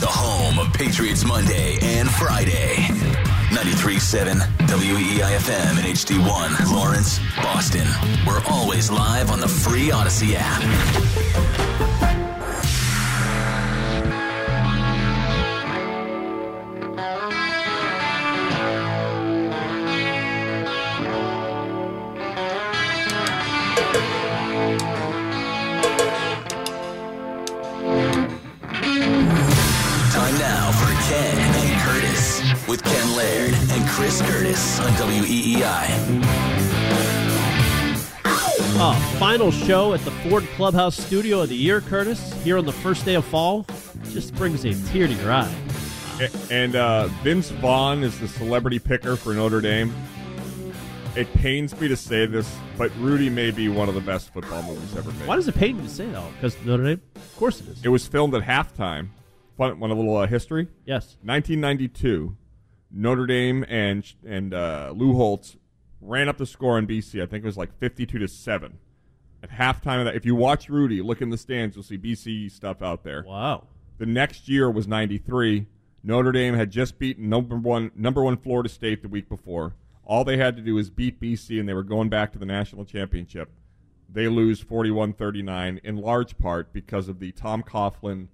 The home of Patriots Monday and Friday. 93.7 WEIFM and HD1 Lawrence, Boston. We're always live on the free Odyssey app. With Ken Laird and Chris Curtis on WEEI. Oh, final show at the Ford Clubhouse studio of the year, Curtis. Here on the first day of fall, just brings a tear to your eye. And uh, Vince Vaughn is the celebrity picker for Notre Dame. It pains me to say this, but Rudy may be one of the best football movies ever made. Why does it pain you to say that? Because Notre Dame? Of course it is. It was filmed at halftime. Fun, want a little uh, history? Yes. 1992, Notre Dame and and uh, Lou Holtz ran up the score on BC. I think it was like 52 to seven. At halftime of that, if you watch Rudy, look in the stands, you'll see BC stuff out there. Wow. The next year was '93. Notre Dame had just beaten number one number one Florida State the week before. All they had to do was beat BC, and they were going back to the national championship. They lose 41-39 in large part because of the Tom Coughlin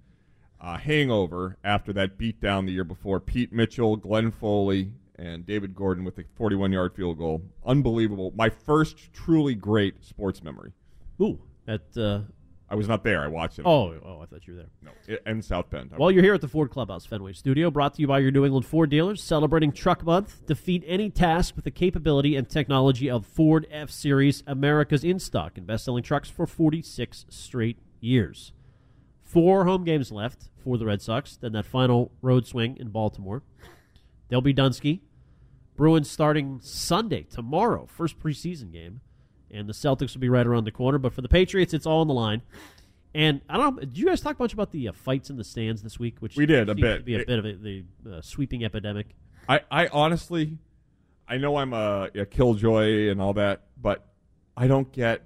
uh, hangover after that beatdown the year before. Pete Mitchell, Glenn Foley, and David Gordon with a 41-yard field goal. Unbelievable. My first truly great sports memory. Ooh, at uh, I was not there. I watched it. oh, oh, I thought you were there. no, it, and South Bend. Well, you're here at the Ford Clubhouse Fenway Studio, brought to you by your New England Ford dealers, celebrating Truck Month. Defeat any task with the capability and technology of Ford F Series, America's in stock and best selling trucks for 46 straight years. Four home games left for the Red Sox, then that final road swing in Baltimore. They'll be Dunsky. Bruins starting Sunday, tomorrow, first preseason game. And the Celtics will be right around the corner. But for the Patriots, it's all on the line. And I don't know. Did you guys talk much about the uh, fights in the stands this week? Which We did, a bit. To be a It- bit of a, the uh, sweeping epidemic. I, I honestly, I know I'm a, a killjoy and all that, but I don't get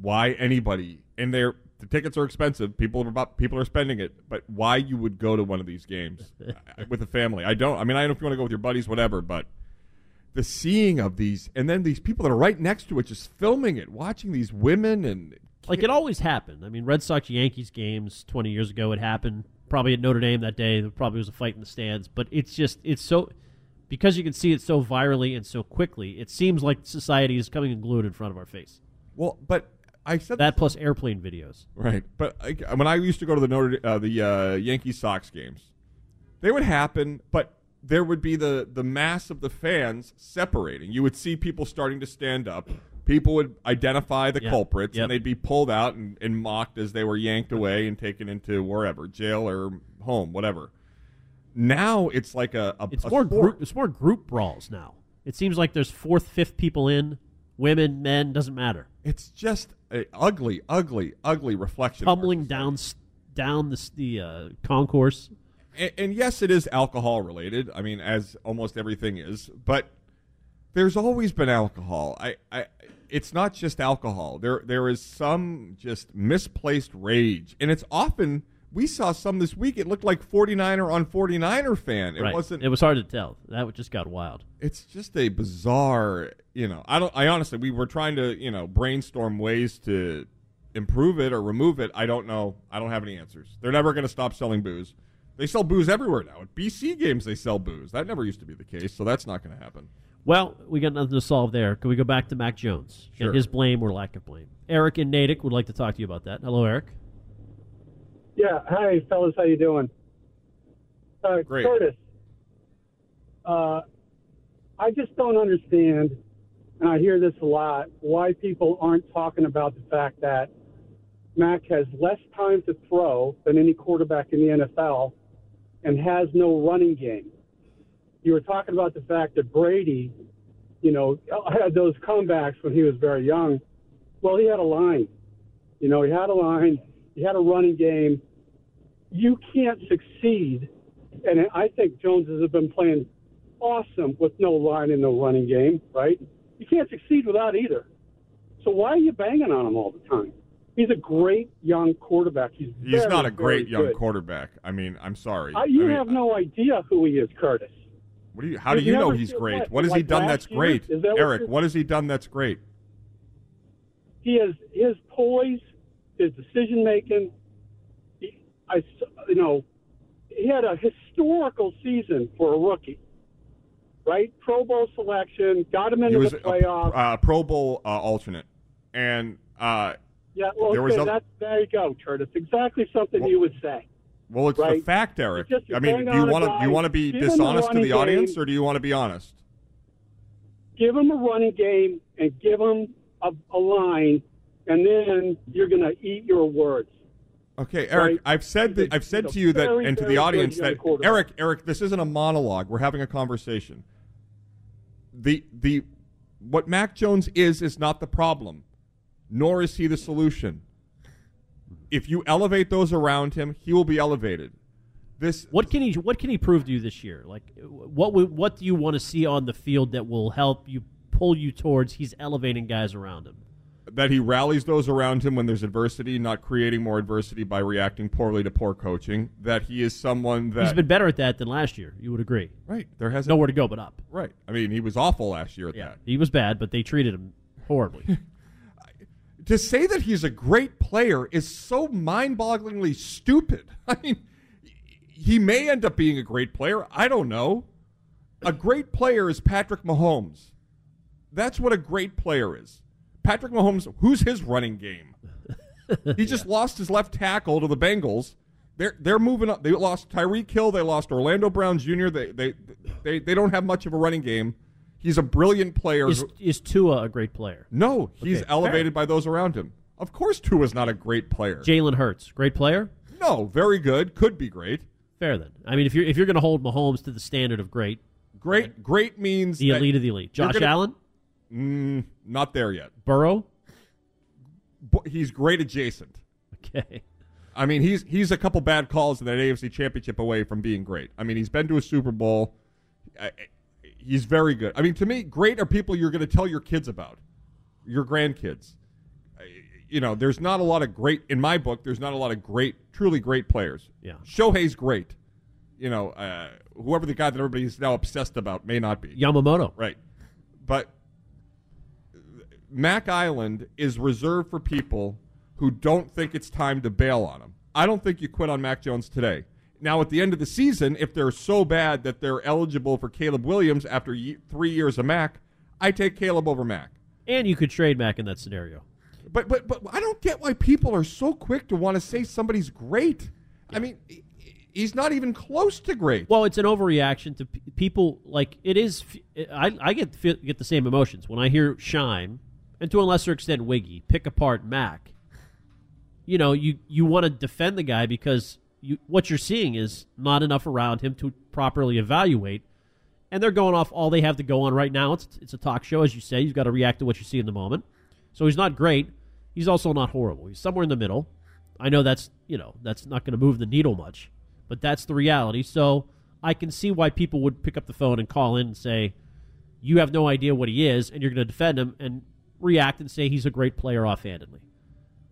why anybody and they're the tickets are expensive. People are about people are spending it, but why you would go to one of these games uh, with a family? I don't. I mean, I don't know if you want to go with your buddies, whatever, but the seeing of these and then these people that are right next to it, just filming it, watching these women and Like it always happened. I mean, Red Sox Yankees games 20 years ago, it happened. Probably at Notre Dame that day, there probably was a fight in the stands. But it's just, it's so, because you can see it so virally and so quickly, it seems like society is coming unglued in front of our face. well, but I said That plus airplane videos. Right, but I, when I used to go to the Notre uh, the uh, Yankee Sox games, they would happen, but there would be the the mass of the fans separating. You would see people starting to stand up. People would identify the Yeah. culprits, Yep. and they'd be pulled out and, and mocked as they were yanked away and taken into wherever jail or home, whatever. Now it's like a, a It's a more sport. group, it's more group brawls now. It seems like there's fourth, fifth people in, women, men, doesn't matter. It's just a ugly, ugly, ugly reflection. Tumbling down down the, the uh, concourse. and, and yes, it is alcohol related. I mean, as almost everything is, but there's always been alcohol. I, I, it's not just alcohol. There, there is some just misplaced rage, and it's often. We saw some this week. It looked like 49er on 49er fan. It right. wasn't. It was hard to tell. That just got wild. it's just a bizarre. You know, I don't. I honestly, we were trying to, you know, brainstorm ways to improve it or remove it, I don't know. I don't have any answers. They're never going to stop selling booze. They sell booze everywhere now. At BC games, they sell booze. That never used to be the case, so that's not going to happen. Well, we got nothing to solve there. Can we go back to Mac Jones Sure. and his blame or lack of blame? Eric and Natick would like to talk to you about that. Hello, Eric. Yeah. Hi, fellas. How you doing? Uh, Great. Curtis. Uh, I just don't understand, and I hear this a lot, why people aren't talking about the fact that Mac has less time to throw than any quarterback in the NFL and has no running game. You were talking about the fact that Brady, you know, had those comebacks when he was very young. Well, he had a line. You know, he had a line. He had a running game. You can't succeed, and I think Jones has been playing awesome with no line and no running game, right? You can't succeed without either. So why are you banging on him all the time? He's a great young quarterback. He's He's very, not a great young good. quarterback. I mean, I'm sorry. Uh, you I mean, have no idea who he is, Curtis. What do you? How do you know he's great? what, What has he done that's year? great, that Eric? What has he done that's great? He has his poise, his decision making. I, you know, he had a historical season for a rookie, right? Pro Bowl selection, got him into was the a playoffs. uh, Pro Bowl uh, alternate, and uh, yeah, well, there was okay, a- that's, there you go, Curtis. Exactly something Well- you would say. well, it's Right. the fact, Eric. I mean, do you want to you want to be the dishonest to the audience, or do you want to be honest? Give him a running game and give him a, a line, and then you're going to eat your words. Okay, Eric, Right. I've said that a- I've said to you that very, and to the audience that. Eric, Eric, this isn't a monologue. We're having a conversation. The the what Mac Jones is is not the problem, nor is he the solution. If you elevate those around him, he will be elevated. This What can he What can he prove to you this year? Like, what What do you want to see on the field that will help you pull you towards he's elevating guys around him? That he rallies those around him when there's adversity, not creating more adversity by reacting poorly to poor coaching. That he is someone that He's been better at that than last year. You would agree. right. There has Nowhere to go but up. right. I mean, he was awful last year at Yeah, that. he was bad, but they treated him horribly. to say that he's a great player is so mind-bogglingly stupid. I mean, he may end up being a great player. I don't know. A great player is Patrick Mahomes. That's what a great player is. Patrick Mahomes, who's his running game? He just lost his left tackle to the Bengals. They're they're moving up. They lost Tyreek Hill. They lost Orlando Brown Jr. They they they, they don't have much of a running game. He's a brilliant player. is is Tua a great player? no, he's Okay, elevated by those around him. Of course, Tua's not a great player. Jalen Hurts, great player. no, very good. Could be great. Fair then. I mean, if you're if you're going to hold Mahomes to the standard of great, Great, great means the elite of the elite, Josh gonna- Allen, Mm, not there yet. Burrow. He's great adjacent. Okay. I mean, he's he's a couple bad calls in that AFC Championship away from being great. I mean, he's been to a Super Bowl. I- He's very good. I mean, to me, great are people you're going to tell your kids about, your grandkids. You know, there's not a lot of great in my book. There's not a lot of great, truly great players. Yeah. Shohei's great. You know, uh, whoever the guy that everybody's now obsessed about may not be. Yamamoto. Right. But Mac Island is reserved for people who don't think it's time to bail on him. I don't think you quit on Mac Jones today. Now, at the end of the season, if they're so bad that they're eligible for Caleb Williams after ye- three years of Mac, I take Caleb over Mac. And you could trade Mac in that scenario. But but but I don't get why people are so quick to want to say somebody's great. I mean, he's not even close to great. Well, it's an overreaction to p- people. Like it is. f- I, I get get the same emotions when I hear Shime, and to a lesser extent Wiggy pick apart Mac. You know, you you want to defend the guy because you what you're seeing is not enough around him to properly evaluate, and they're going off all they have to go on right now. It's it's a talk show, as you say. You've got to react to what you see in the moment. So he's not great. He's also not horrible. He's somewhere in the middle. I know that's you know that's not going to move the needle much, but that's the reality. So I can see why people would pick up the phone and call in and say, "You have no idea what he is, and you're going to defend him," and react and say he's a great player offhandedly.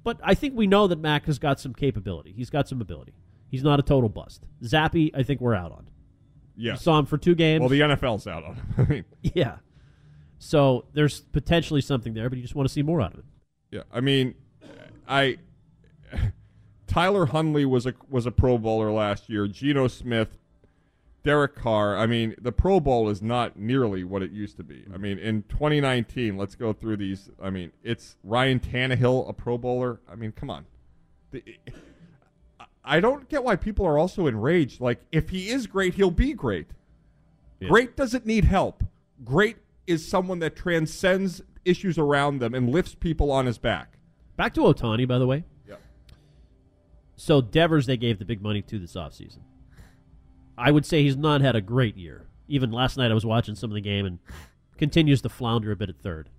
But I think we know that Mac has got some capability. He's got some ability. He's not a total bust. Zappe, I think we're out on. yeah. You saw him for two games. Well, the NFL's out on him. Yeah. So there's potentially something there, but you just want to see more out of it. Yeah, I mean, I Tyler Huntley was a was a Pro Bowler last year. Geno Smith, Derek Carr. I mean, the Pro Bowl is not nearly what it used to be. I mean, in 2019, let's go through these. I mean, it's Ryan Tannehill, a Pro Bowler. I mean, come on. The, I don't get why people are also enraged. Like, if he is great, he'll be great. Yeah. Great doesn't need help. Great is someone that transcends issues around them and lifts people on his back. Back to Ohtani, by the way. Yeah. So Devers, they gave the big money to this offseason. I would say he's not had a great year. Even last night, I was watching some of the game and continues to flounder a bit at third.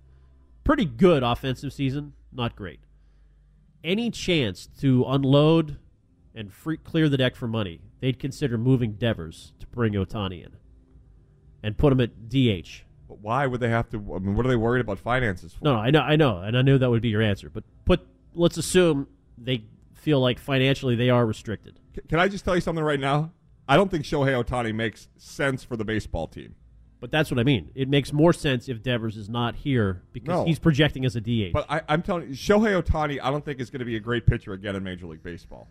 Pretty good offensive season, not great. Any chance to unload and free, clear the deck for money, they'd consider moving Devers to bring Ohtani in and put him at DH. But why would they have to? I mean, what are they worried about finances for? No, no, I know, I know, and I knew that would be your answer. But put, let's assume they feel like financially they are restricted. C- Can I just tell you something right now? I don't think Shohei Ohtani makes sense for the baseball team. But that's what I mean. It makes more sense if Devers is not here because No. he's projecting as a DH. But I, I'm telling you, Shohei Ohtani, I don't think is going to be a great pitcher again in Major League Baseball.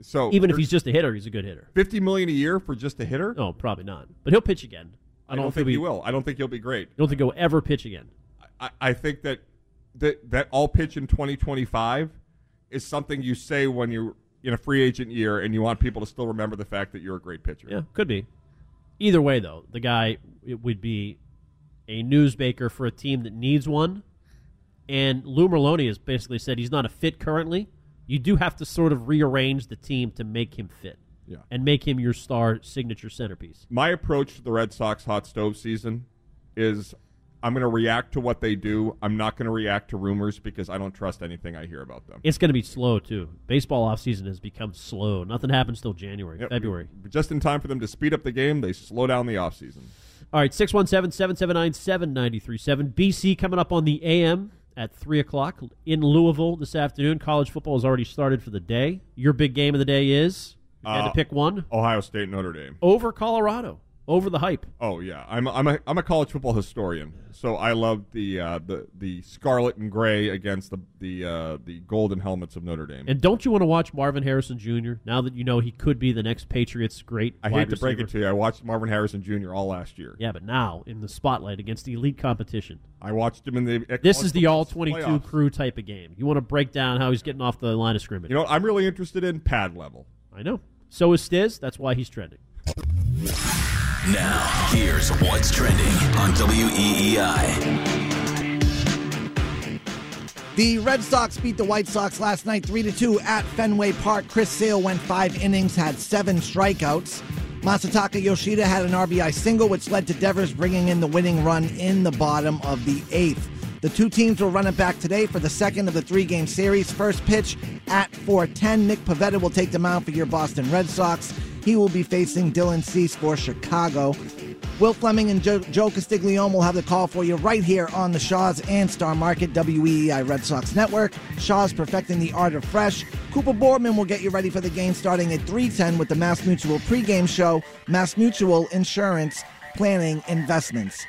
So Even if he's just a hitter, he's a good hitter. fifty million a year for just a hitter, No, probably not. But he'll pitch again. I don't think he will. I don't think he'll be great. I don't think he'll ever pitch again. I, I think that that that all pitch in 2025 is something you say when you're in a free agent year and you want people to still remember the fact that you're a great pitcher. Yeah, could be. Either way, though, the guy it would be a newsmaker for a team that needs one. And Lou Merloni has basically said he's not a fit currently. You do have to sort of rearrange the team to make him fit Yeah. and make him your star signature centerpiece. My approach to the Red Sox hot stove season is I'm going to react to what they do. I'm not going to react to rumors because I don't trust anything I hear about them. It's going to be slow too. Baseball offseason has become slow. Nothing happens till January, Yep. February. Just in time for them to speed up the game, they slow down the offseason. All right, 617 779 7937. BC coming up on the AM at 3 o'clock in Louisville this afternoon. College football has already started for the day. Your big game of the day is, you had Uh, to pick one, Ohio State, Notre Dame. over Colorado, over the hype. Oh yeah, I'm I'm a I'm a college football historian, so I love the uh, the the scarlet and gray against the the uh, the golden helmets of Notre Dame. And don't you want to watch Marvin Harrison Jr. now that you know he could be the next Patriots great I hate to break it to you, I watched Marvin Harrison Jr. all last year. Yeah, but now in the spotlight against the elite competition. I watched him in the. This is the all 22 crew type of game. You want to break down how he's getting off the line of scrimmage. You know, what I'm really interested in pad level. I know. So is Stiz. That's why he's trending. Now, here's what's trending on WEEI. The Red Sox beat the White Sox last night 3 2 at Fenway Park. Chris Sale went five innings, had seven strikeouts. Masataka Yoshida had an RBI single, which led to Devers bringing in the winning run in the bottom of the eighth. The two teams will run it back today for the second of the three game series. First pitch at 4:10. Nick Pivetta will take the mound for your Boston Red Sox. He will be facing Dylan Cease for Chicago. Will Fleming and Joe, Joe Castiglione will have the call for you right here on the Shaw's and Star Market WEEI Red Sox Network. Shaw's perfecting the art of fresh. Cooper Boardman will get you ready for the game starting at 3:10 with the Mass Mutual pregame show. Mass Mutual Insurance Planning Investments.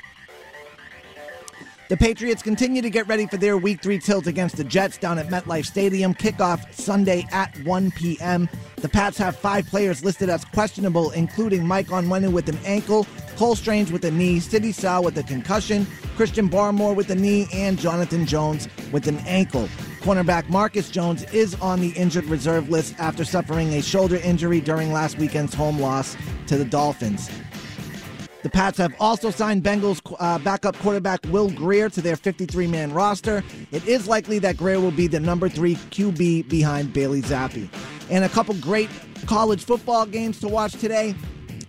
The Patriots continue to get ready for their Week 3 tilt against the Jets down at MetLife Stadium. Kickoff Sunday at 1 p.m. The Pats have five players listed as questionable, including Mike Onwenu with an ankle, Cole Strange with a knee, Sidy Sow with a concussion, Christian Barmore with a knee, and Jonathan Jones with an ankle. Cornerback Marcus Jones is on the injured reserve list after suffering a shoulder injury during last weekend's home loss to the Dolphins. The Pats have also signed Bengals uh, backup quarterback Will Grier to their 53 man roster. It is likely that Grier will be the number three QB behind Bailey Zappe. And a couple great college football games to watch today.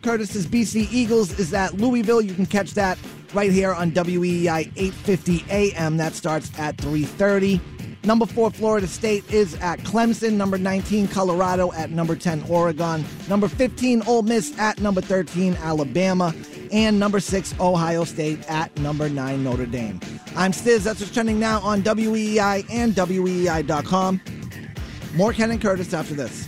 Curtis's BC Eagles is at Louisville. You can catch that right here on WEI 850 AM. That starts at 330. Number four, Florida State is at Clemson. Number 19, Colorado at number 10, Oregon. Number 15, Ole Miss at number 13, Alabama. And number six, Ohio State at number nine, Notre Dame. I'm Stiz. That's what's trending now on WEI and WEI.com. More Ken and Curtis after this.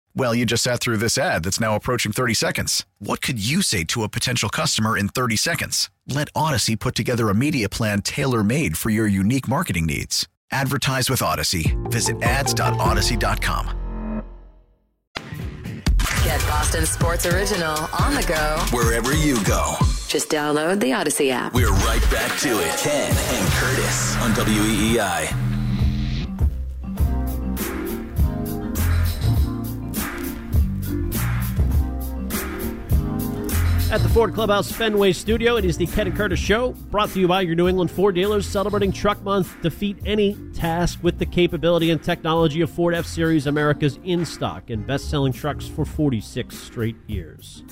Well, you just sat through this ad that's now approaching 30 seconds. What could you say to a potential customer in 30 seconds? Let Odyssey put together a media plan tailor made for your unique marketing needs. Advertise with Odyssey. Visit ads.odyssey.com. Get Boston Sports Original on the go. Wherever you go. Just download the Odyssey app. We're right back to it. Ken and Curtis on WEEI. At the Ford Clubhouse Fenway Studio, it is the Ken and Curtis Show, brought to you by your New England Ford dealers celebrating Truck Month. Defeat any task with the capability and technology of Ford F Series, America's in stock and best selling trucks for 46 straight years.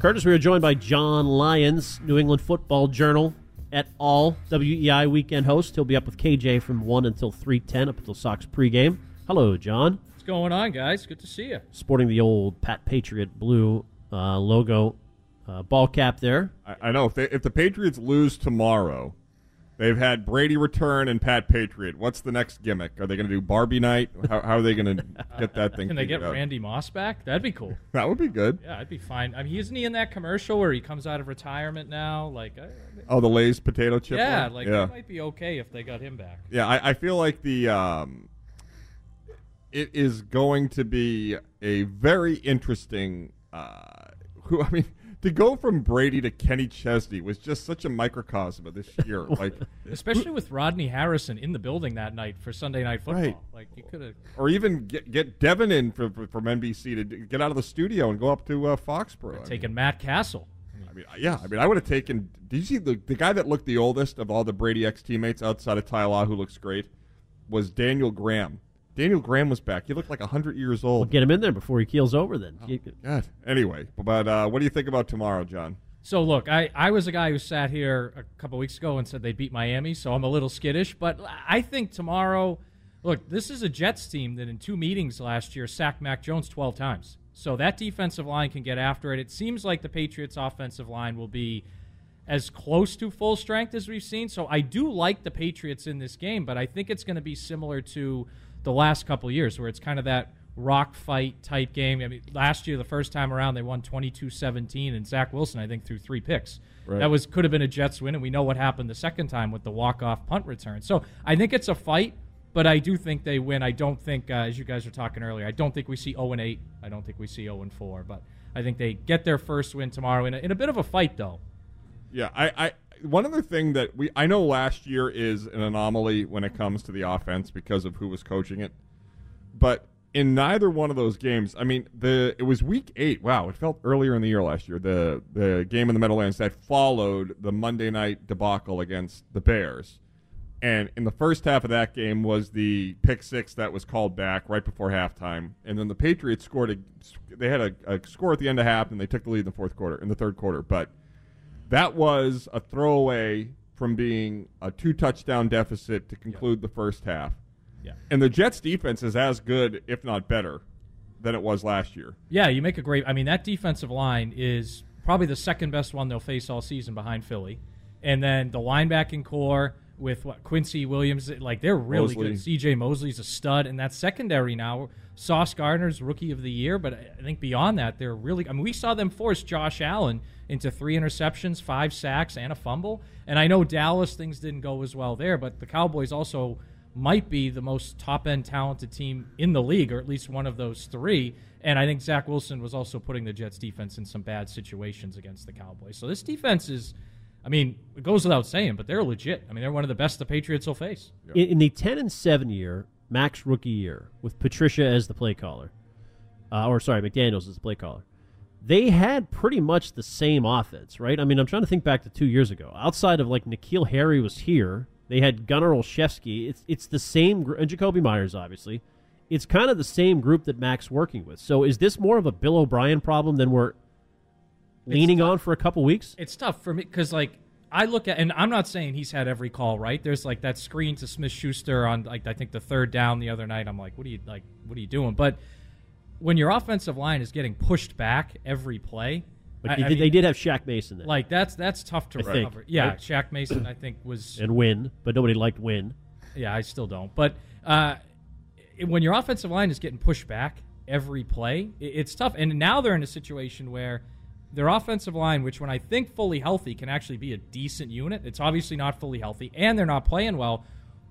Curtis, we are joined by Jon Lyons, New England Football Journal at all WEI weekend host. He'll be up with KJ from 1 until 310 up until Sox pregame. Hello, Jon. What's going on, guys? Good to see you. Sporting the old Pat Patriot blue uh, logo uh, ball cap there. I, I know if, they, if the Patriots lose tomorrow, they've had Brady return and Pat Patriot. What's the next gimmick? Are they going to do Barbie night? How, how are they going to get that thing? Can they get out? Randy Moss back? That'd be cool. That would be good. Yeah, I'd be fine. I mean, isn't he in that commercial where he comes out of retirement now? Like, I, Oh, the Lay's potato chip. yeah, one? like yeah. it might be okay if they got him back. Yeah, I, I feel like the um, it is going to be a very interesting. Uh, who I mean, to go from Brady to Kenny Chesney was just such a microcosm of this year. like, Especially with Rodney Harrison in the building that night for Sunday Night Football. Right. Like, you could have. or even get get Devin in for, from NBC to get out of the studio and go up to uh, Foxborough. Taking Taken Matt Cassel. I mean, yeah, I mean, I would have taken. Did you see the the guy that looked the oldest of all the Brady ex teammates outside of Ty Law, who looks great, was Daniel Graham. Daniel Graham was back. He looked like hundred years old. We'll get him in there before he keels over then. You- God. Anyway, but uh, what do you think about tomorrow, Jon? So look, I, I was a guy who sat here a couple weeks ago and said they beat Miami, so I'm a little skittish. But I think tomorrow, look, this is a Jets team that in two meetings last year sacked Mac Jones 12 times. So that defensive line can get after it. It seems like the Patriots' offensive line will be as close to full strength as we've seen. So I do like the Patriots in this game, but I think it's going to be similar to the last couple years where it's kind of that rock fight type game. I mean, last year, the first time around, they won 22 17, and Zach Wilson, I think, threw three picks. Right. That was could have been a Jets win, and we know what happened the second time with the walk off punt return. So I think it's a fight, but I do think they win. I don't think, uh, as you guys were talking earlier, I don't think we see 0 8. I don't think we see 0 4, but I think they get their first win tomorrow in a, in a bit of a fight, though. Yeah, I, I one other thing that we I know last year is an anomaly when it comes to the offense because of who was coaching it, but in neither one of those games, I mean, the it was week eight. Wow, it felt earlier in the year last year. The the game in the Meadowlands that followed the Monday night debacle against the Bears, and in the first half of that game was the pick six that was called back right before halftime, and then the Patriots scored a they had a, a score at the end of half, and they took the lead in the fourth quarter in the third quarter, but that was a throwaway from being a two touchdown deficit to conclude the first half. Yeah. And the Jets defense is as good, if not better, than it was last year. Yeah, you make a great. I mean, that defensive line is probably the second best one they'll face all season behind Philly, and then the linebacking corps with what Quincy Williams, like they're really Mosley. good. C.J. Mosley's a stud, and that secondary now. Sauce Gardner's rookie of the year, but I think beyond that, they're really. I mean, we saw them force Josh Allen into three interceptions, five sacks, and a fumble. And I know Dallas things didn't go as well there, but the Cowboys also might be the most top end talented team in the league, or at least one of those three. And I think Zach Wilson was also putting the Jets defense in some bad situations against the Cowboys. So this defense is I mean, it goes without saying, but they're legit. I mean, they're one of the best the Patriots will face. In, in the 10 and 7 year, Max rookie year, with Patricia as the play caller, uh, or sorry, McDaniels as the play caller, they had pretty much the same offense, right? I mean, I'm trying to think back to two years ago. Outside of like N'Keal Harry was here, they had Gunnar Olszewski. It's it's the same, and Jakobi Meyers, obviously. It's kind of the same group that Mac's working with. So is this more of a Bill O'Brien problem than we're leaning on for a couple weeks? It's tough for me because like I look at, and I'm not saying he's had every call right. There's like that screen to Smith Schuster on like I think the third down the other night. I'm like, what are you like? What are you doing? But when your offensive line is getting pushed back every play, But I- they, I did, they did have Shaq Mason there. like that's that's tough to I think, recover. Yeah, right? Shaq Mason I think was and Wynn, but nobody liked Wynn. Yeah, I still don't. But uh, when your offensive line is getting pushed back every play, it's tough. And now they're in a situation where their offensive line, which when I think fully healthy, can actually be a decent unit. It's obviously not fully healthy, and they're not playing well.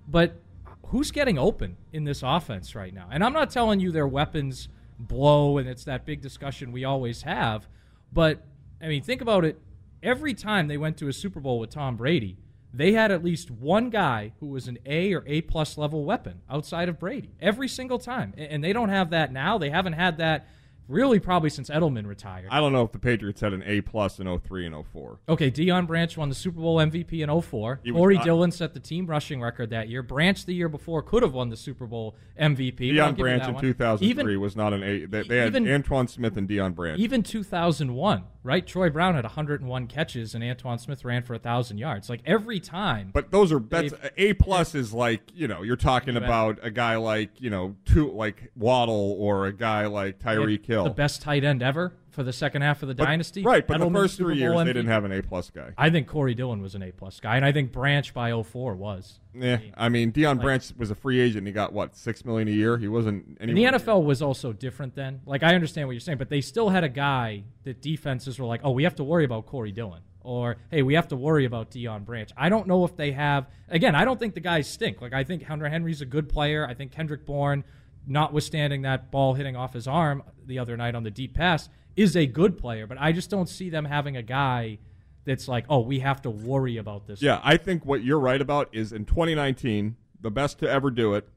But who's getting open in this offense right now? And I'm not telling you their weapons blow, and it's that big discussion we always have. But I mean, think about it. Every time they went to a Super Bowl with Tom Brady, they had at least one guy who was an A or A plus level weapon outside of Brady every single time, and they don't have that now. They haven't had that really probably since Edelman retired. I don't know if the Patriots had an A plus in 03 and 04. Okay, Deion Branch won the Super Bowl MVP in 04. He was Corey not- Dillon set the team rushing record that year. Branch the year before could have won the Super Bowl MVP. Deion Branch in one. 2003 Even, was not an A. They, they had even- Antowain Smith and Deion Branch. even 2001, right? Troy Brown had 101 catches and Antowain Smith ran for 1,000 yards. Like every time. But those are that's A plus is like you know you're talking about a guy like you know two like Waddle or a guy like Tyreek Hill. The best tight end ever for the second half of the But- dynasty. right? But Edelman the first three years they didn't have an A plus guy. I think Corey Dillon was an A plus guy, and I think Branch by 04 was. Yeah, I mean Deion Like- Branch was a free agent. And he got what six million a year. He wasn't. And the NFL was also different then. Like I understand what you're saying, but they still had a guy that defenses were like, "Oh, we have to worry about Corey Dillon," or "Hey, we have to worry about Deion Branch." I don't know if they have. Again, I don't think the guys stink. Like I think Hunter Henry's a good player. I think Kendrick Bourne, notwithstanding that ball hitting off his arm the other night on the deep pass, is a good player. But I just don't see them having a guy that's like, "Oh, we have to worry about this." Yeah, I think what you're right about is in 2019, the best to ever do it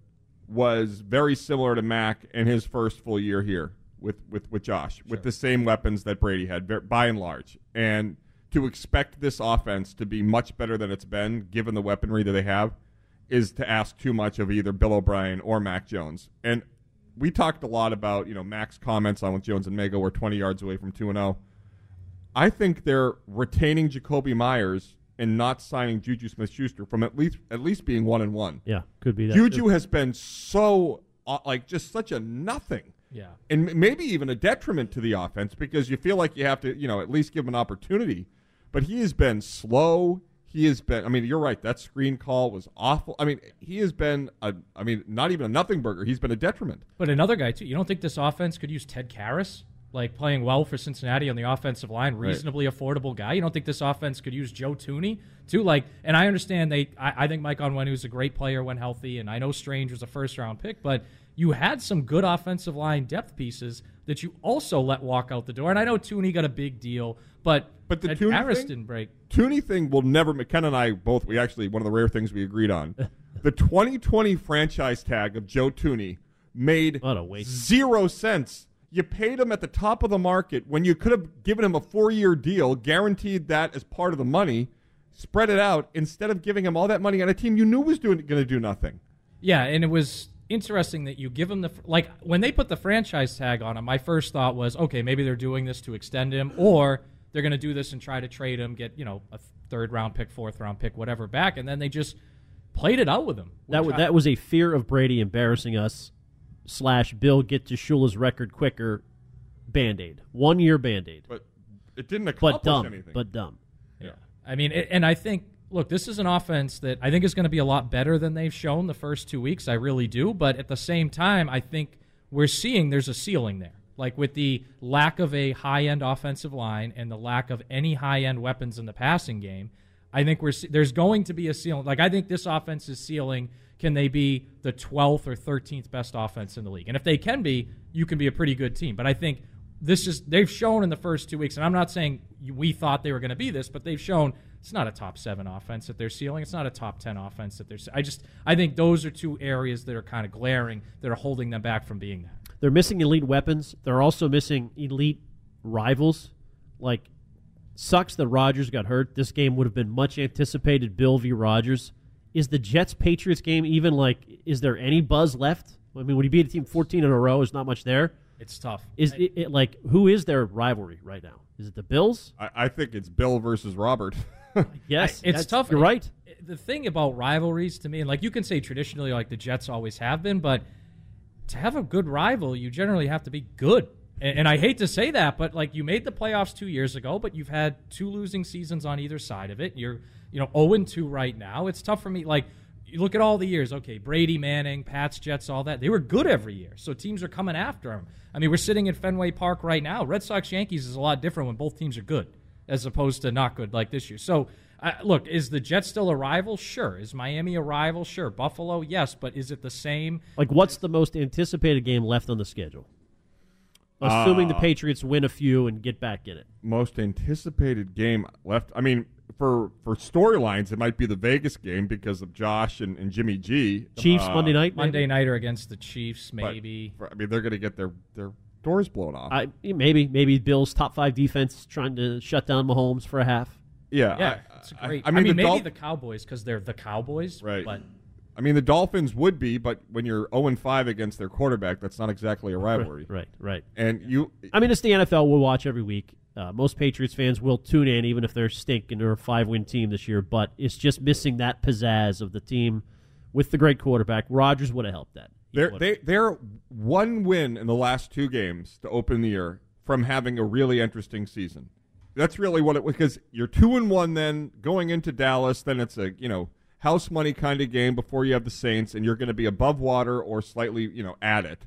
was very similar to Mac in his first full year here with with, with Josh, with the same weapons that Brady had, by and large. And to expect this offense to be much better than it's been, given the weaponry that they have, is to ask too much of either Bill O'Brien or Mac Jones. And we talked a lot about you know Mac's comments on with Jones and Mego were 20 yards away from two and oh. zero. I think they're retaining Jakobi Meyers and not signing Juju Smith-Schuster from at least at least being one and one. Yeah, could be that. Juju has been so uh, like just such a nothing. Yeah. And maybe even a detriment to the offense because you feel like you have to, you know, at least give him an opportunity. But he has been slow. He has been. I mean, you're right. That screen call was awful. I mean, he has been a. I mean, not even a nothing burger. He's been a detriment. But another guy too. You don't think this offense could use Ted Karras, like playing well for Cincinnati on the offensive line, reasonably affordable guy? You don't think this offense could use Joe Thuney too? Like, and I understand they. I, I think Mike Onwenu is a great player when healthy, and I know Strange was a first round pick, but you had some good offensive line depth pieces that you also let walk out the door. And I know Thuney got a big deal, but But the Thuney Karras thing? didn't break. Thuney thing will never. McKenna and I both. We actually one of the rare things we agreed on. the 2020 franchise tag of Joe Thuney made What a waste. zero sense. You paid him at the top of the market when you could have given him a four-year deal, guaranteed that as part of the money, spread it out instead of giving him all that money on a team you knew was doing going to do nothing. Yeah, and it was interesting that you give him the like when they put the franchise tag on him. My first thought was, okay, maybe they're doing this to extend him, or they're going to do this and try to trade him, get you know a third round pick, fourth round pick, whatever back, and then they just played it out with him. That was, I- that was a fear of Brady embarrassing us. Slash Bill get to Shula's record quicker. Band aid, one year band aid, But it didn't accomplish but dumb, anything. but dumb. Yeah. I mean, it, and I think, look, this is an offense that I think is going to be a lot better than they've shown the first two weeks. I really do. But at the same time, I think we're seeing there's a ceiling there. Like with the lack of a high end offensive line and the lack of any high end weapons in the passing game, I think we're there's going to be a ceiling. Like I think this offense's ceiling can they be the 12th or 13th best offense in the league? And if they can be, you can be a pretty good team. But I think this is they've shown in the first two weeks, and I'm not saying we thought they were going to be this, but they've shown It's not a top seven offense that they're ceiling. It's not a top ten offense that they're. I just I think those are two areas that are kind of glaring that are holding them back from being that. They're missing elite weapons. They're also missing elite rivals. Like, sucks that Rodgers got hurt. This game would have been much anticipated. Bill v. Rodgers. Is the Jets Patriots game even like? Is there any buzz left? I mean, when you beat a team 14 in a row, there's not much there. It's tough. Is I- it, it like who is their rivalry right now? Is it the Bills? I, I think it's Bill versus Robert. Yes, I- it's tough. You're right. The thing about rivalries to me, and like you can say traditionally, like the Jets always have been, but to have a good rival, you generally have to be good. And, and I hate to say that, but like you made the playoffs two years ago, but you've had two losing seasons on either side of it. You're, you know, 0 2 right now. It's tough for me. Like, you look at all the years. Okay, Brady, Manning, Pats, Jets, all that. They were good every year, so teams are coming after them. I mean, we're sitting at Fenway Park right now. Red Sox Yankees is a lot different when both teams are good, as opposed to not good like this year. So, uh, look, is the Jets still a rival? Sure. Is Miami a rival? Sure. Buffalo, yes, but is it the same? Like, what's the most anticipated game left on the schedule? Assuming the Uh, Patriots win a few and get back in it. Most anticipated game left. I mean, for for storylines, it might be the Vegas game because of Josh and, and Jimmy G. Chiefs Uh, Monday night, maybe? Monday nighter against the Chiefs, but maybe. for- I mean, they're going to get their their doors blown off. I, maybe maybe Bills top five defense trying to shut down Mahomes for a half. Yeah, Yeah, I- it's I- great. I, mean, the maybe Dol- the Cowboys because they're the Cowboys, Right. But I mean, the Dolphins would be, but when you're 0 and 5 against their quarterback, that's not exactly a rivalry. Right, right. And you, I mean, it's the NFL. We'll watch every week. Uh, most Patriots fans will tune in, even if they're stinking or a five win team this year. But it's just missing that pizzazz of the team with the great quarterback. Rodgers would have helped that. He they're they they're one win in the last two games to open the year from having a really interesting season. That's really what it was because you're two and one. Then going into Dallas, then it's a you know house money kind of game before you have the Saints, and you're going to be above water or slightly you know at it.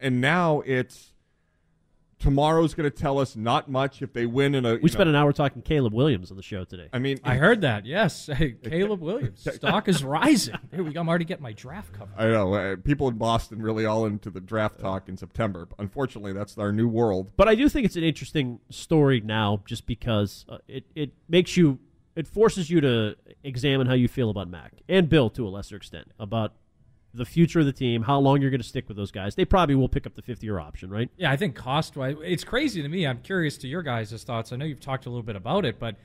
And now it's tomorrow's going to tell us not much if they win in a. we spent an hour talking Caleb Williams on the show today. I mean, I heard that. Yes, Hey, Caleb Williams stock is rising. There we go. I'm already getting my draft cover. I know uh, people in Boston really all into the draft talk in September. Unfortunately, that's our new world. But I do think it's an interesting story now, just because uh, it it makes you it forces you to examine how you feel about Mac and Bill to a lesser extent about the future of the team, how long you're going to stick with those guys. They probably will pick up the fifth year option, right? Yeah, I think cost wise, it's crazy to me. I'm curious to your guys' thoughts. I know you've talked a little bit about it, but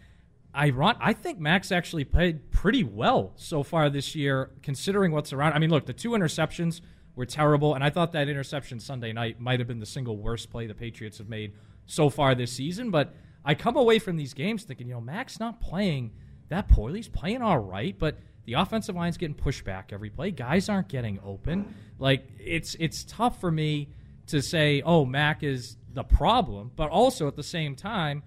I run, I think Max actually played pretty well so far this year, considering what's around. I mean, look, the two interceptions were terrible, and I thought that interception Sunday night might have been the single worst play the Patriots have made so far this season. But I come away from these games thinking, you know, Max not playing that poorly. He's playing all right, but the offensive line's getting pushed back every play. Guys aren't getting open. Like it's it's tough for me to say, oh, Mac is the problem, but also at the same time,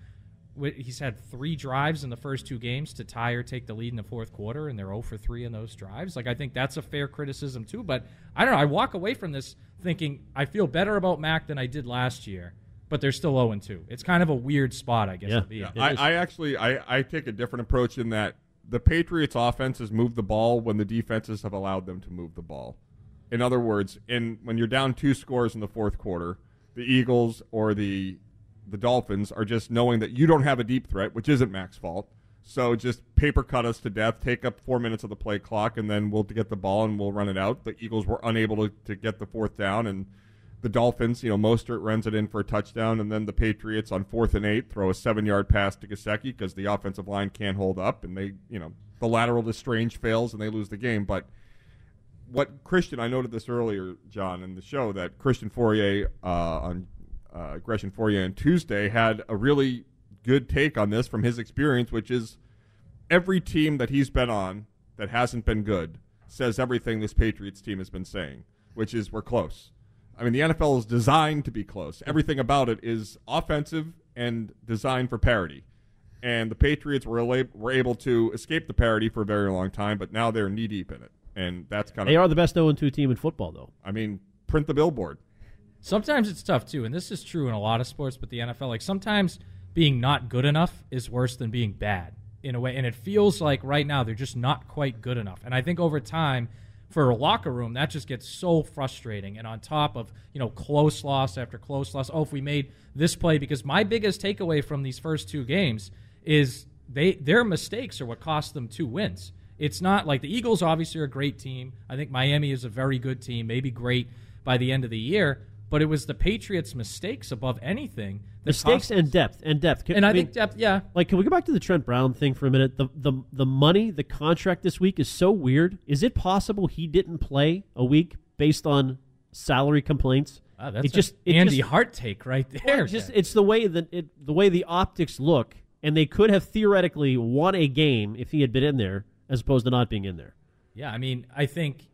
he's had three drives in the first two games to tie or take the lead in the fourth quarter, and they're 0 for 3 in those drives. Like I think that's a fair criticism too. But I don't know. I walk away from this thinking I feel better about Mac than I did last year, but they're still 0 2. It's kind of a weird spot, I guess. Yeah. to be in. I, I actually I, I take a different approach in that the Patriots offense has moved the ball when the defenses have allowed them to move the ball. In other words, in when you're down two scores in the fourth quarter, the Eagles or the the Dolphins are just knowing that you don't have a deep threat, which isn't Mac's fault. So just paper cut us to death, take up four minutes of the play clock, and then we'll get the ball and we'll run it out. The Eagles were unable to, to get the fourth down, and the Dolphins, you know, Mostert runs it in for a touchdown, and then the Patriots on fourth and eight throw a seven-yard pass to Gesicki because the offensive line can't hold up, and they, you know, the lateral to Strange fails and they lose the game. But what Christian, I noted this earlier, Jon, in the show that Christian Fauria uh, on uh, Gresham Fauria on Tuesday had a really good take on this from his experience, which is every team that he's been on that hasn't been good says everything this Patriots team has been saying, which is we're close. I mean, the NFL is designed to be close. Everything about it is offensive and designed for parity. And the Patriots were, ala- were able to escape the parity for a very long time, but now they're knee deep in it. And that's kind of. They are the best 0 2 team in football, though. I mean, print the billboard. Sometimes it's tough too, and this is true in a lot of sports, but the NFL, like sometimes being not good enough is worse than being bad in a way. And it feels like right now they're just not quite good enough. And I think over time, for a locker room, that just gets so frustrating. And on top of, you know, close loss after close loss, oh, if we made this play, because my biggest takeaway from these first two games is they their mistakes are what cost them two wins. It's not like the Eagles obviously are a great team. I think Miami is a very good team, maybe great by the end of the year. But it was the Patriots' mistakes above anything. Mistakes cost and depth and depth. Can- And I mean, think depth, yeah. Like, can we go back to the Trent Brown thing for a minute? The the the money, the contract this week is so weird. Is it possible he didn't play a week based on salary complaints? Wow, that's it just it Andy just, Hart take right Well, there. it's just it's the way that it the way the optics look, and they could have theoretically won a game if he had been in there, as opposed to not being in there. Yeah, I mean, I think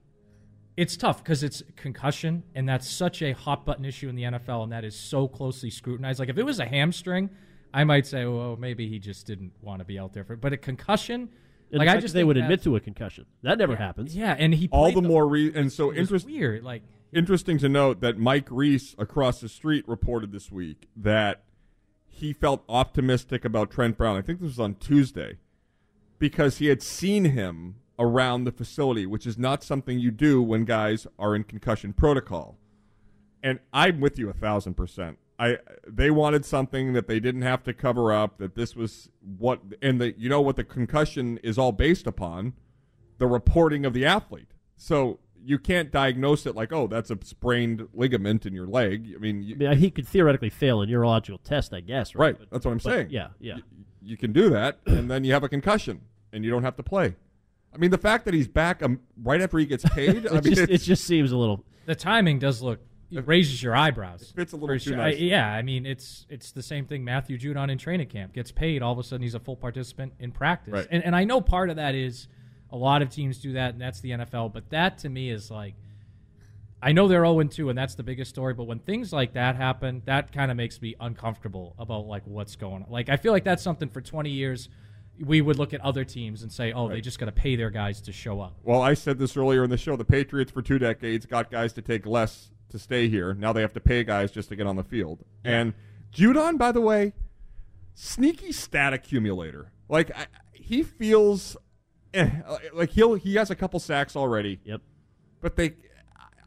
it's tough because it's concussion, and that's such a hot button issue in the NFL, and that is so closely scrutinized. Like, if it was a hamstring, I might say, well, maybe he just didn't want to be out there for. It. But a concussion, And like I just they would that- admit to a concussion. That never happens. Yeah, and he all the the- more re- and so It was interest weird. Like, interesting to note that Mike Reiss across the street reported this week that he felt optimistic about Trent Brown. I think this was on Tuesday because he had seen him around the facility, which is not something you do when guys are in concussion protocol. And I'm with you a thousand percent. I they wanted something that they didn't have to cover up. That this was what and the you know what the concussion is all based upon, the reporting of the athlete. So you can't diagnose it like, oh, that's a sprained ligament in your leg. I mean, you, I mean, he could theoretically fail a neurological test, I guess. Right. right. That's what I'm but- saying. yeah, yeah. Y- you can do that, and then you have a concussion, and you don't have to play. I mean, the fact that he's back um, right after he gets paid. I It mean, just, it just seems a little. the timing does look it raises your eyebrows. It's a little too sure. nice. I- yeah, I mean it's it's the same thing. Matthew Judon in training camp gets paid. All of a sudden, he's a full participant in practice. Right. And and I know part of that is a lot of teams do that, and that's the NFL. But that to me is like. I know they're 0 2, and that's the biggest story. But when things like that happen, that kind of makes me uncomfortable about like what's going on. Like I feel like that's something for 20 years we would look at other teams and say, "Oh, they just got to pay their guys to show up." Well, I said this earlier in the show. The Patriots for two decades got guys to take less to stay here. Now they have to pay guys just to get on the field. And Judon, by the way, sneaky stat accumulator. Like I, he feels eh, like he'll he has a couple sacks already. Yep. But they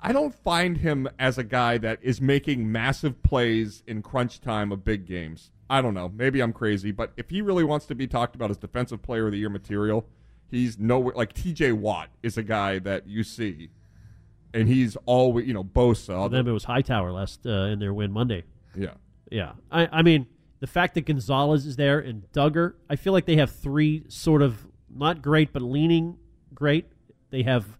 I don't find him as a guy that is making massive plays in crunch time of big games. I don't know. Maybe I'm crazy, but if he really wants to be talked about as defensive player of the year material, he's nowhere like TJ Watt is a guy that you see and he's always, you know, Bosa. For them, it was Hightower last uh, in their win Monday. yeah. Yeah, I, I mean the fact that Gonzalez is there and Dugger, I feel like they have three sort of not great but leaning great. They have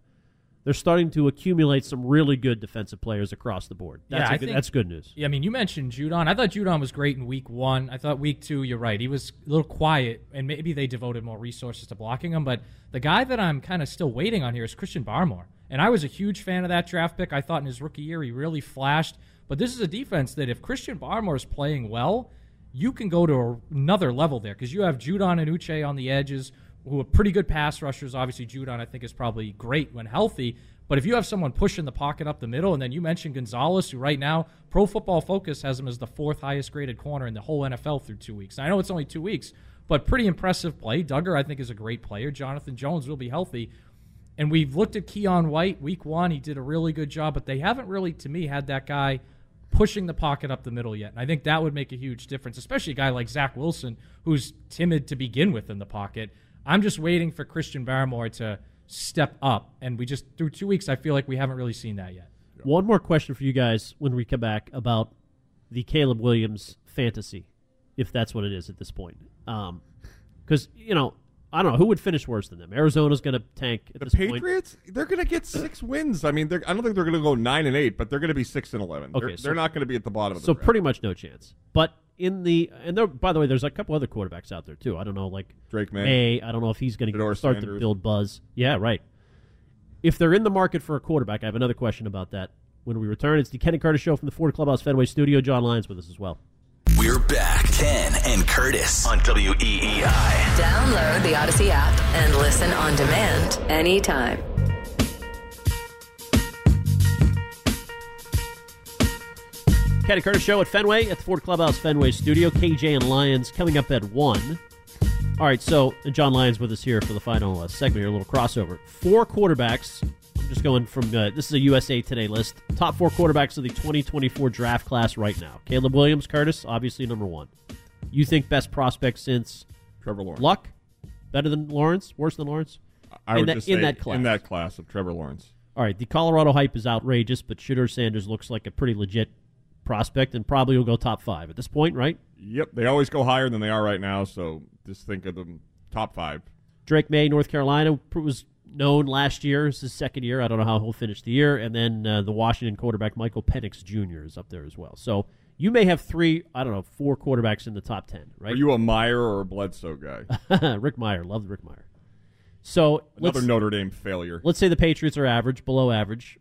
they're starting to accumulate some really good defensive players across the board. That's yeah, good, think, that's good news. Yeah, I mean, you mentioned Judon. I thought Judon was great in week one. I thought week two, you're right. He was a little quiet, and maybe they devoted more resources to blocking him. But the guy that I'm kind of still waiting on here is Christian Barmore. And I was a huge fan of that draft pick. I thought in his rookie year he really flashed. But this is a defense that if Christian Barmore is playing well, you can go to another level there because you have Judon and Uche on the edges who are pretty good pass rushers. Obviously, Judon, I think, is probably great when healthy. But if you have someone pushing the pocket up the middle, and then you mentioned Gonzalez, who right now Pro Football Focus has him as the fourth highest graded corner in the whole NFL through two weeks. I know it's only two weeks, but pretty impressive play. Dugger, I think, is a great player. Jonathan Jones will be healthy. And we've looked at Keion White week one. He did a really good job, but they haven't really, to me, had that guy pushing the pocket up the middle yet. And I think that would make a huge difference, especially a guy like Zach Wilson, who's timid to begin with in the pocket. I'm just waiting for Christian Barmore to step up. And we just, through two weeks, I feel like we haven't really seen that yet. One more question for you guys when we come back about the Caleb Williams fantasy, if that's what it is at this point. Um, because you know, I don't know who would finish worse than them. Arizona's going to tank at The this point. Patriots, they're going to get six wins. I mean, they're, I don't think they're going to go nine and eight, but they're going to be six and eleven. Okay, they're, so- they're not going to be at the bottom of the So draft. pretty much no chance. But in the and there, by the way, there's a couple other quarterbacks out there too. I don't know, like Drake Maye. Maye. I don't know if he's going to start to build buzz. Yeah, right. If they're in the market for a quarterback, I have another question about that. When we return, it's the Kenny Carter Show from the Ford Clubhouse Fenway Studio. Jon Lyons with us as well. We're back. Ken and Curtis on E WEEI. Download the Audacy app and listen on demand anytime. Kenny Curtis Show at Fenway at the Ford Clubhouse Fenway Studio. KJ and Lyons coming up at 1. All right, so Jon Lyons with us here for the final uh, segment here, a little crossover. Four quarterbacks. Just going from uh, this is a USA Today list. Top four quarterbacks of the 2024 draft class right now. Caleb Williams, Curtis, obviously number one. You think best prospect since Trevor Lawrence. Luck, better than Lawrence, worse than Lawrence. I in would that, just in that class. in that class of Trevor Lawrence. All right, the Colorado hype is outrageous, but Shedeur Sanders looks like a pretty legit prospect and probably will go top five at this point, right? Yep, they always go higher than they are right now. So just think of them top five. Drake Maye, North Carolina, was known last year. It's his second year. I don't know how he'll finish the year. And then uh, the Washington quarterback, Michael Penix Jr., is up there as well. So you may have three, I don't know, four quarterbacks in the top 10, right? Are you a Mirer or a Bledsoe guy? Rick Mirer. Love Rick Mirer. So Another Notre Dame failure. let's say the Patriots are average, below average.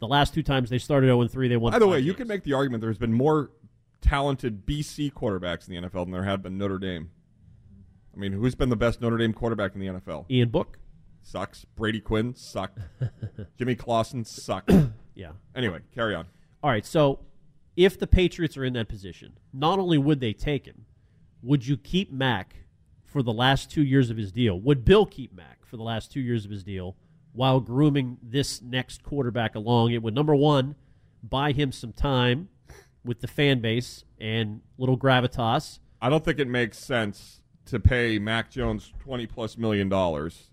The last two times they started 0 3, they won. By the way, you can make the argument there's been more talented BC quarterbacks in the NFL than there have been Notre Dame. I mean, who's been the best Notre Dame quarterback in the NFL? Ian Book. Sucks. Brady Quinn sucked. Jimmy Clausen sucked. Yeah. Anyway, carry on. All right. So if the Patriots are in that position, not only would they take him, would you keep Mac for the last two years of his deal? Would Bill keep Mac for the last two years of his deal while grooming this next quarterback along? It would, number one, buy him some time with the fan base and little gravitas. I don't think it makes sense to pay Mac Jones twenty plus million dollars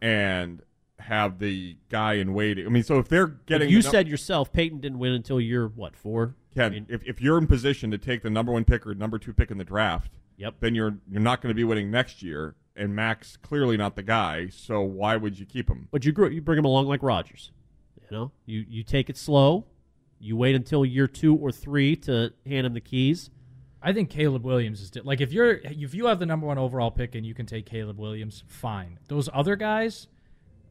and have the guy in waiting. I mean, so if they're getting, you the num- said yourself, Peyton didn't win until year what four? Ken, I mean, if, if you're in position to take the number one pick or number two pick in the draft, Yep. then you're you're not going to be winning next year. And Mac's clearly not the guy, so why would you keep him? But you grew, you bring him along like Rodgers. You know, you you take it slow. You wait until year two or three to hand him the keys. I think Caleb Williams is like if you're if you have the number one overall pick and you can take Caleb Williams, fine. Those other guys,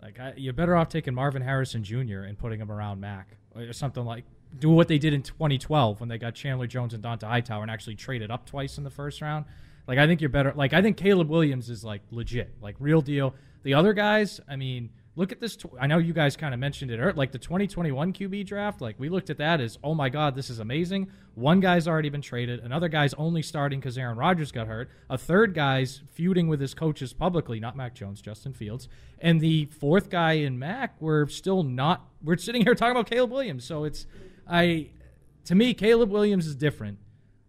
like I, you're better off taking Marvin Harrison Jr. and putting him around Mac or something like do what they did in 2012 when they got Chandler Jones and Dont'a Hightower and actually traded up twice in the first round. Like I think you're better. Like I think Caleb Williams is like legit, like real deal. The other guys, I mean, look at this. Tw- I know you guys kind of mentioned it. Like the 2021 QB draft, like we looked at that as, oh my god, this is amazing. One guy's already been traded. Another guy's only starting because Aaron Rodgers got hurt. A third guy's feuding with his coaches publicly, not Mac Jones, Justin Fields. And the fourth guy in Mac, we're still not. We're sitting here talking about Caleb Williams. So it's, I, to me, Caleb Williams is different.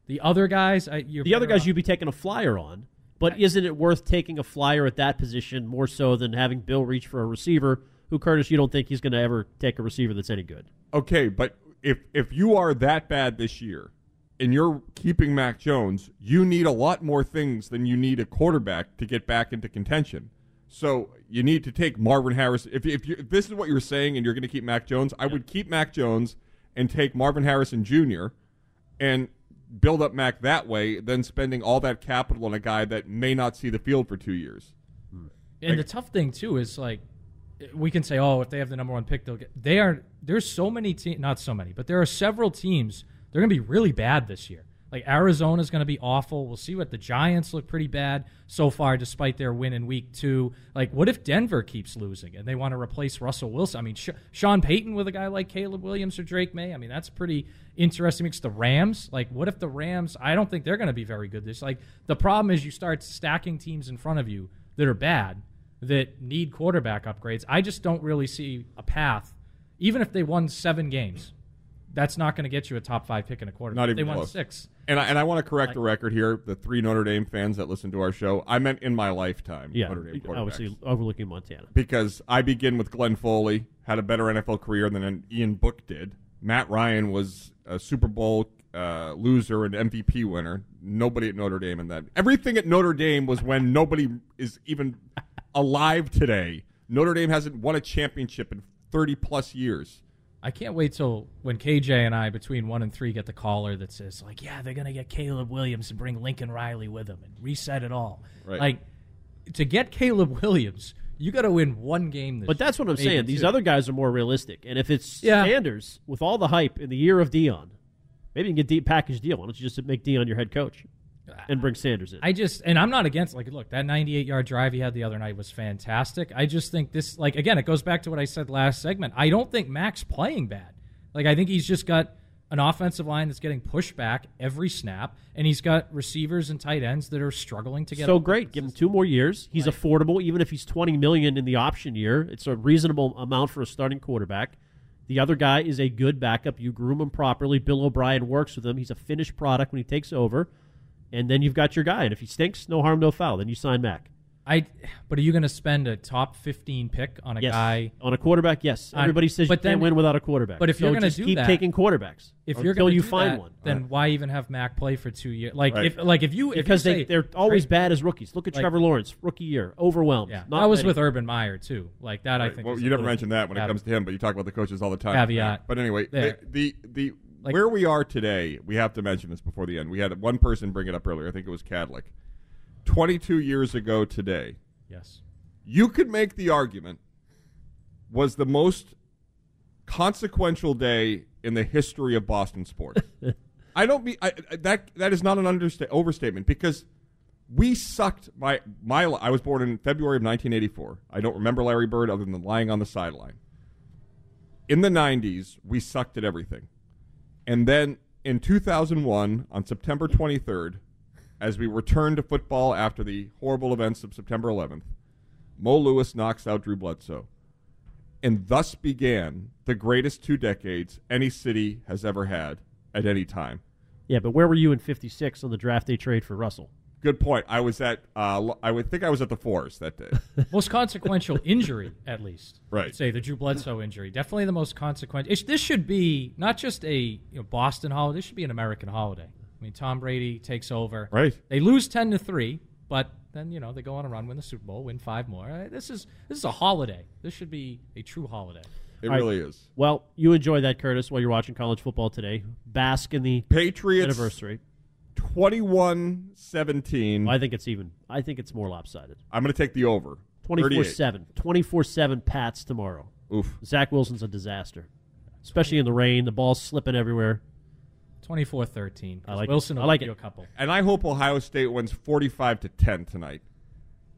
The other guys, I, you're The other guys off- you'd be taking a flyer on. But isn't it worth taking a flyer at that position more so than having Bill reach for a receiver who, Curtis, you don't think he's going to ever take a receiver that's any good? Okay, but if if you are that bad this year and you're keeping Mac Jones, you need a lot more things than you need a quarterback to get back into contention. So you need to take Marvin Harris. If if, you, if this is what you're saying and you're going to keep Mac Jones, I would keep Mac Jones and take Marvin Harrison Jr. and build up Mac that way, than spending all that capital on a guy that may not see the field for two years. Hmm. And the tough thing too is like we can say, oh, if they have the number one pick, they'll get. They are there's so many teams, not so many, but there are several teams. They're going to be really bad this year. Like Arizona's going to be awful. We'll see what the Giants look pretty bad so far, despite their win in week two. Like, what if Denver keeps losing and they want to replace Russell Wilson? I mean, Sh- Sean Payton with a guy like Caleb Williams or Drake Maye. I mean, that's pretty interesting. Mix the Rams. Like, what if the Rams? I don't think they're going to be very good this. Like, the problem is you start stacking teams in front of you that are bad that need quarterback upgrades. I just don't really see a path. Even if they won seven games, that's not going to get you a top five pick in a quarterback. Not even they won six. And I, and I want to correct the record here. The three Notre Dame fans that listen to our show, I meant in my lifetime. Yeah, Notre Dame quarterbacks. obviously overlooking Montana. because I begin with Glenn Foley, had a better NFL career than Ian Book did. Matt Ryan was a Super Bowl uh, loser and MVP winner. Nobody at Notre Dame in that. Everything at Notre Dame was when nobody is even alive today. Notre Dame hasn't won a championship in 30 plus years. I can't wait till when KJ and I, between one and three, get the caller that says like, "Yeah, they're gonna get Caleb Williams and bring Lincoln Riley with them and reset it all." Right. Like to get Caleb Williams, you got to win one game. This But that's what I'm saying. These two. other guys are more realistic. And if it's Yeah. Sanders with all the hype in the year of Deion, maybe you can get deep package deal. Why don't you just make Deion your head coach and bring Sanders in? I just and I'm not against like look that 98 yard drive he had the other night was fantastic. I just think this like again it goes back to what I said last segment. I don't think Mac's playing bad. Like I think he's just got an offensive line that's getting pushed back every snap, and he's got receivers and tight ends that are struggling to get. so great. Give him two more years. He's affordable, even if he's twenty million in the option year. It's a reasonable amount for a starting quarterback. The other guy is a good backup. You groom him properly. Bill O'Brien works with him. He's a finished product when he takes over. And then you've got your guy. And if he stinks, no harm, no foul. Then you sign Mac. I. But are you going to spend a top 15 pick on a yes. guy on a quarterback? Yes. On- Everybody says but you can't then- win without a quarterback. But if So you're going to just keep that, taking quarterbacks if you're until going to you do find that, one, then why even have Mac play for two years? Like Right. if like if you if because you they say they're always trade- bad as rookies. Look at Like- Trevor Lawrence, rookie year, overwhelmed. Yeah, Not that was many- with Urban Meyer too. Like that, I think. Well, is you never mentioned that when it comes to him, but you talk about the coaches all the time. Caveat. But anyway, the the, the Like- where we are today, we have to mention this before the end. We had one person bring it up earlier. I think it was Cadlick. Twenty-two years ago today, Yes. you could make the argument was the most consequential day in the history of Boston sports. I don't mean I, I- that. That is not an understa- overstatement because we sucked. My my. I was born in February of 1984. I don't remember Larry Bird other than lying on the sideline. In the 90s, we sucked at everything, and then in 2001, on September 23rd, as we returned to football after the horrible events of September 11th, Mo Lewis knocks out Drew Bledsoe. And thus began the greatest two decades any city has ever had at any time. Yeah, but where were you in '56 on the draft day trade for Russell? Good point. I was at, uh, I would think I was at the Fours that day. most consequential injury, at least. Right. I'd say the Drew Bledsoe injury, definitely the most consequential. This should be not just a you know, Boston holiday. This should be an American holiday. I mean, Tom Brady takes over. Right. They lose ten to three, but then you know they go on a run, win the Super Bowl, win five more. Uh, This is this is a holiday. This should be a true holiday. It All right. really is. Well, you enjoy that, Curtis, while you're watching college football today. Bask in the Patriots anniversary. 21 17. I think it's even. I think it's more lopsided. I'm going to take the over. 24 7. 24 7 Pats tomorrow. Oof. Zach Wilson's a disaster, especially in the rain. The ball's slipping everywhere. 24-13. I like it. Wilson will I like it. you a couple. And I hope Ohio State wins 45 to 10 tonight.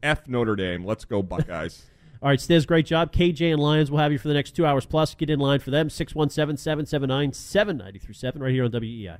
F Notre Dame. Let's go, Buckeyes. All right, Stiz, great job. KJ and Lyons will have you for the next two hours plus. Get in line for them. 617 779 7937 right here on WEEI.